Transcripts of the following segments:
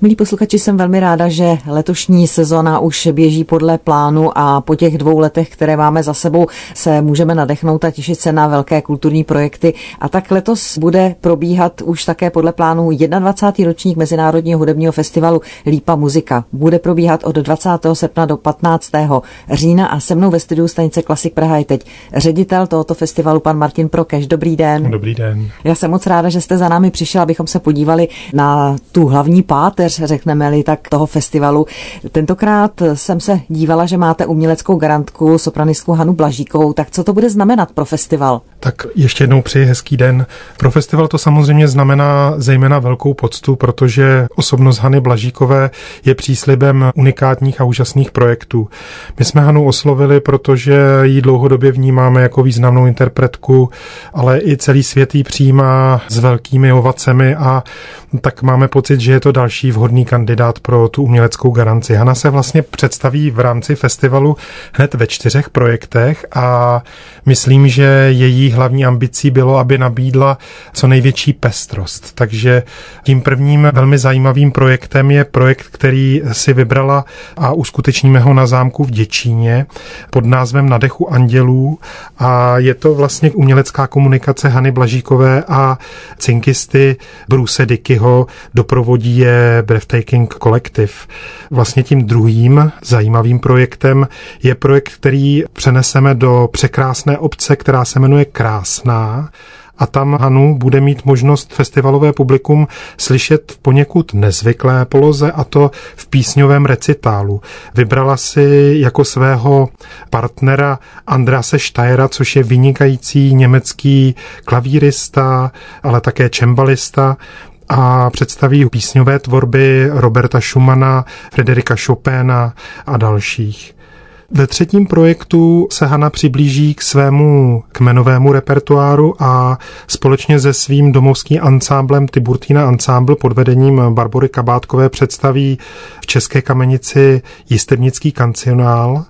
Milí posluchači, jsem velmi ráda, že letošní sezona už běží podle plánu a po těch dvou letech, které máme za sebou, se můžeme nadechnout a těšit se na velké kulturní projekty. A tak letos bude probíhat už také podle plánu 21. ročník Mezinárodního hudebního festivalu Lípa muzika. Bude probíhat od 20. srpna do 15. října a se mnou ve studiu stanice Klasik Praha je teď ředitel tohoto festivalu, pan Martin Prokeš. Dobrý den. Dobrý den. Já jsem moc ráda, že jste za námi přišel, abychom se podívali na tu hlavní páteř páteř, řekneme-li tak, toho festivalu. Tentokrát jsem se dívala, že máte uměleckou garantku, sopranistku Hanu Blažíkovou, tak co to bude znamenat pro festival? Tak ještě jednou přeji hezký den. Pro festival to samozřejmě znamená zejména velkou poctu, protože osobnost Hany Blažíkové je příslibem unikátních a úžasných projektů. My jsme Hanu oslovili, protože ji dlouhodobě vnímáme jako významnou interpretku, ale i celý svět ji přijímá s velkými ovacemi a tak máme pocit, že je to další vhodný kandidát pro tu uměleckou garanci. Hana se vlastně představí v rámci festivalu hned ve čtyřech projektech a myslím, že její hlavní ambicí bylo, aby nabídla co největší pestrost. Takže tím prvním velmi zajímavým projektem je projekt, který si vybrala a uskutečníme ho na zámku v Děčíně pod názvem Nadechu andělů a je to vlastně umělecká komunikace Hany Blažíkové a cinkisty Bruce Dickyho, doprovodí je Breathtaking Collective. Vlastně tím druhým zajímavým projektem je projekt, který přeneseme do překrásné obce, která se jmenuje Krásná a tam Hanu bude mít možnost festivalové publikum slyšet v poněkud nezvyklé poloze a to v písňovém recitálu. Vybrala si jako svého partnera Andrase Steyra, což je vynikající německý klavírista, ale také čembalista a představí písňové tvorby Roberta Schumana, Frederika Chopina a dalších. Ve třetím projektu se Hana přiblíží k svému kmenovému repertoáru a společně se svým domovským ansámblem Tiburtina Ensemble pod vedením Barbory Kabátkové představí v České kamenici jistebnický kancionál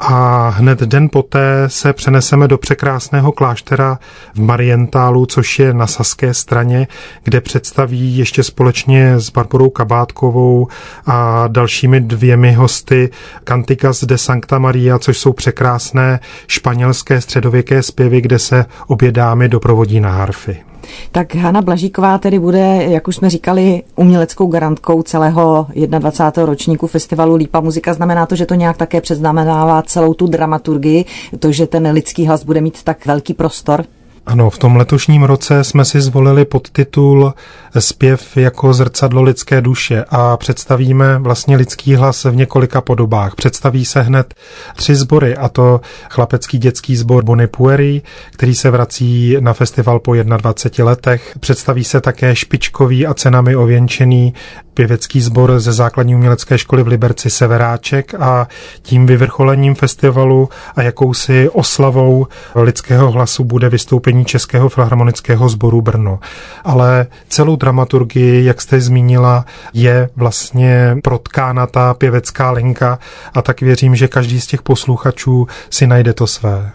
a hned den poté se přeneseme do překrásného kláštera v Marientálu, což je na saské straně, kde představí ještě společně s Barborou Kabátkovou a dalšími dvěmi hosty Canticas de Sancta Maria, což jsou překrásné španělské středověké zpěvy, kde se obě dámy doprovodí na harfy. Tak Hanna Blažíková tedy bude, jak už jsme říkali, uměleckou garantkou celého 21. ročníku festivalu Lípa muzika. Znamená to, že to nějak také předznamenává celou tu dramaturgii, to, že ten lidský hlas bude mít tak velký prostor? Ano, v tom letošním roce jsme si zvolili podtitul Zpěv jako zrcadlo lidské duše a představíme vlastně lidský hlas v několika podobách. Představí se hned tři sbory, a to chlapecký dětský sbor Bonny Pueri, který se vrací na festival po 21 letech. Představí se také špičkový a cenami ověnčený pěvecký sbor ze základní umělecké školy v Liberci Severáček a tím vyvrcholením festivalu a jakousi oslavou lidského hlasu bude vystoupení Českého filharmonického sboru Brno. Ale celou dramaturgii, jak jste zmínila, je vlastně protkána ta pěvecká linka a tak věřím, že každý z těch posluchačů si najde to své.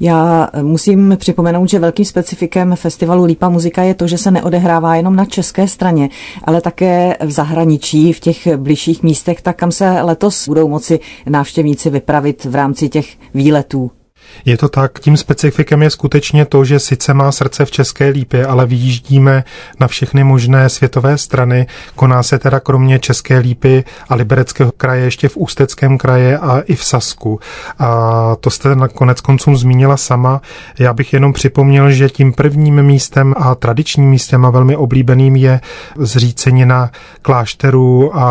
Já musím připomenout, že velkým specifikem festivalu Lípa muzika je to, že se neodehrává jenom na české straně, ale také v zahraničí, v těch bližších místech, tak kam se letos budou moci návštěvníci vypravit v rámci těch výletů. Je to tak, tím specifikem je skutečně to, že sice má srdce v České lípě, ale vyjíždíme na všechny možné světové strany. Koná se teda kromě České lípy a Libereckého kraje ještě v Ústeckém kraje a i v Sasku. A to jste nakonec koncům zmínila sama. Já bych jenom připomněl, že tím prvním místem a tradičním místem a velmi oblíbeným je zřícenina klášteru a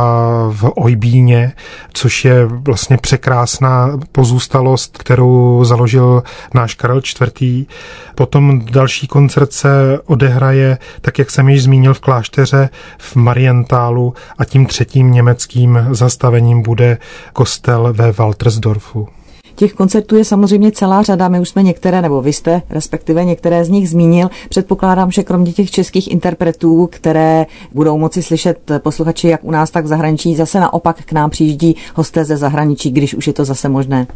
v Ojbíně, což je vlastně překrásná pozůstalost, kterou založil založil náš Karel IV. Potom další koncert se odehraje, tak jak jsem již zmínil, v klášteře v Marientálu a tím třetím německým zastavením bude kostel ve Waltersdorfu. Těch koncertů je samozřejmě celá řada, my už jsme některé, nebo vy jste respektive některé z nich zmínil. Předpokládám, že kromě těch českých interpretů, které budou moci slyšet posluchači jak u nás, tak v zahraničí, zase naopak k nám přijíždí hosté ze zahraničí, když už je to zase možné.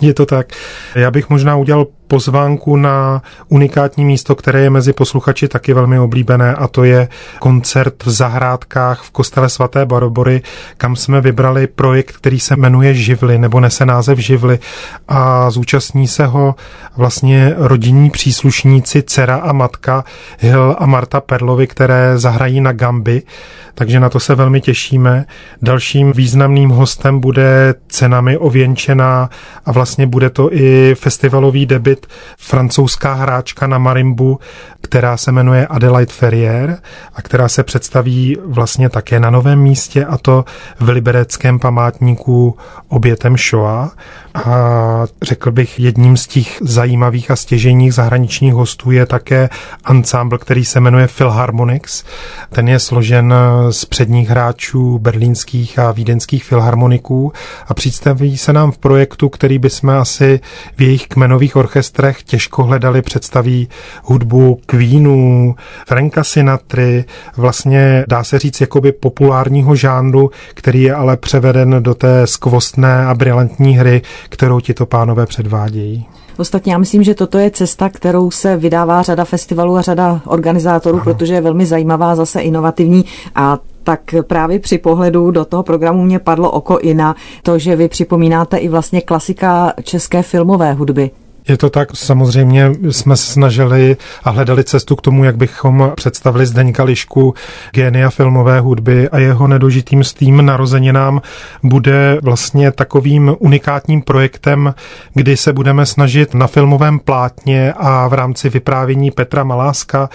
Je to tak. Já bych možná udělal pozvánku na unikátní místo, které je mezi posluchači taky velmi oblíbené a to je koncert v zahrádkách v kostele svaté Barbory, kam jsme vybrali projekt, který se jmenuje Živly nebo nese název Živly a zúčastní se ho vlastně rodinní příslušníci, dcera a matka Hil a Marta Perlovi, které zahrají na gamby, takže na to se velmi těšíme. Dalším významným hostem bude cenami ověnčená a vlastně bude to i festivalový debit francouzská hráčka na marimbu, která se jmenuje Adelaide Ferrier a která se představí vlastně také na novém místě a to v libereckém památníku obětem Shoah. A řekl bych, jedním z těch zajímavých a stěžejních zahraničních hostů je také ansámbl, který se jmenuje Philharmonics. Ten je složen z předních hráčů berlínských a vídeňských filharmoniků a představí se nám v projektu, který bychom asi v jejich kmenových orchestrech těžko hledali, představí hudbu Queenů, Franka Sinatry, vlastně dá se říct jakoby populárního žánru, který je ale převeden do té skvostné a brilantní hry, kterou tito pánové předvádějí. Ostatně já myslím, že toto je cesta, kterou se vydává řada festivalů a řada organizátorů, ano. protože je velmi zajímavá, zase inovativní a tak právě při pohledu do toho programu mě padlo oko i na to, že vy připomínáte i vlastně klasika české filmové hudby. Je to tak, samozřejmě jsme se snažili a hledali cestu k tomu, jak bychom představili Zdeňka Lišku, génia filmové hudby a jeho nedožitým s tým narozeninám. Bude vlastně takovým unikátním projektem, kdy se budeme snažit na filmovém plátně a v rámci vyprávění Petra Maláska,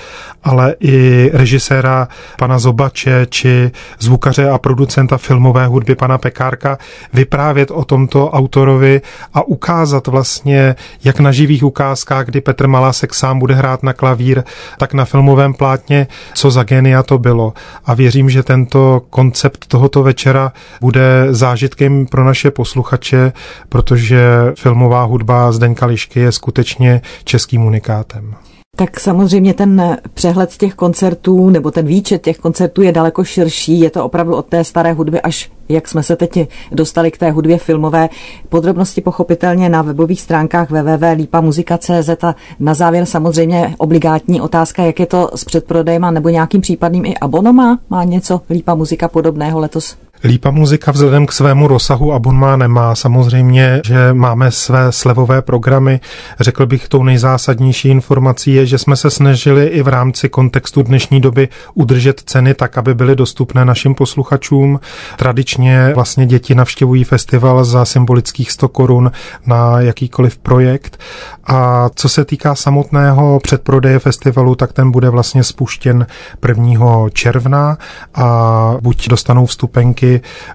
ale i režiséra pana Zobače či zvukaře a producenta filmové hudby pana Pekárka vyprávět o tomto autorovi a ukázat vlastně, jak na živých ukázkách, kdy Petr Malásek sám bude hrát na klavír, tak na filmovém plátně, co za genia to bylo. A věřím, že tento koncept tohoto večera bude zážitkem pro naše posluchače, protože filmová hudba Zdeňka Lišky je skutečně českým unikátem. Tak samozřejmě ten přehled těch koncertů nebo ten výčet těch koncertů je daleko širší. Je to opravdu od té staré hudby až jak jsme se teď dostali k té hudbě filmové. Podrobnosti pochopitelně na webových stránkách www.lipamuzika.cz a na závěr samozřejmě obligátní otázka, jak je to s předprodejem nebo nějakým případným i abonoma? Má něco Lípa muzika podobného letos? Lípa muzika vzhledem k svému rozsahu abonma nemá. Samozřejmě, že máme své slevové programy. Řekl bych, tou nejzásadnější informací je, že jsme se snažili i v rámci kontextu dnešní doby udržet ceny tak, aby byly dostupné našim posluchačům. Tradičně vlastně děti navštěvují festival za symbolických 100 korun na jakýkoliv projekt. A co se týká samotného předprodeje festivalu, tak ten bude vlastně spuštěn 1. června a buď dostanou vstupenky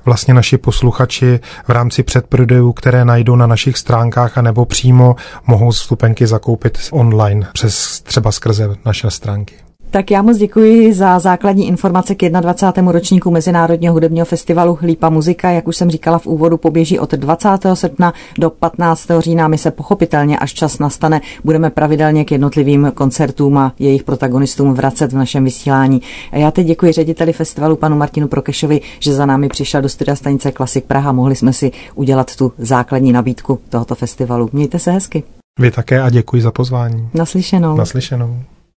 vlastně naši posluchači v rámci předprodejů, které najdou na našich stránkách, anebo přímo mohou vstupenky zakoupit online přes třeba skrze naše stránky. Tak já moc děkuji za základní informace k 21. ročníku Mezinárodního hudebního festivalu Lípa muzika. Jak už jsem říkala v úvodu, poběží od 20. srpna do 15. října. My se pochopitelně, až čas nastane, budeme pravidelně k jednotlivým koncertům a jejich protagonistům vracet v našem vysílání. A já teď děkuji řediteli festivalu panu Martinu Prokešovi, že za námi přišel do studia stanice Klasik Praha. Mohli jsme si udělat tu základní nabídku tohoto festivalu. Mějte se hezky. Vy také a děkuji za pozvání. Naslyšenou. Naslyšenou.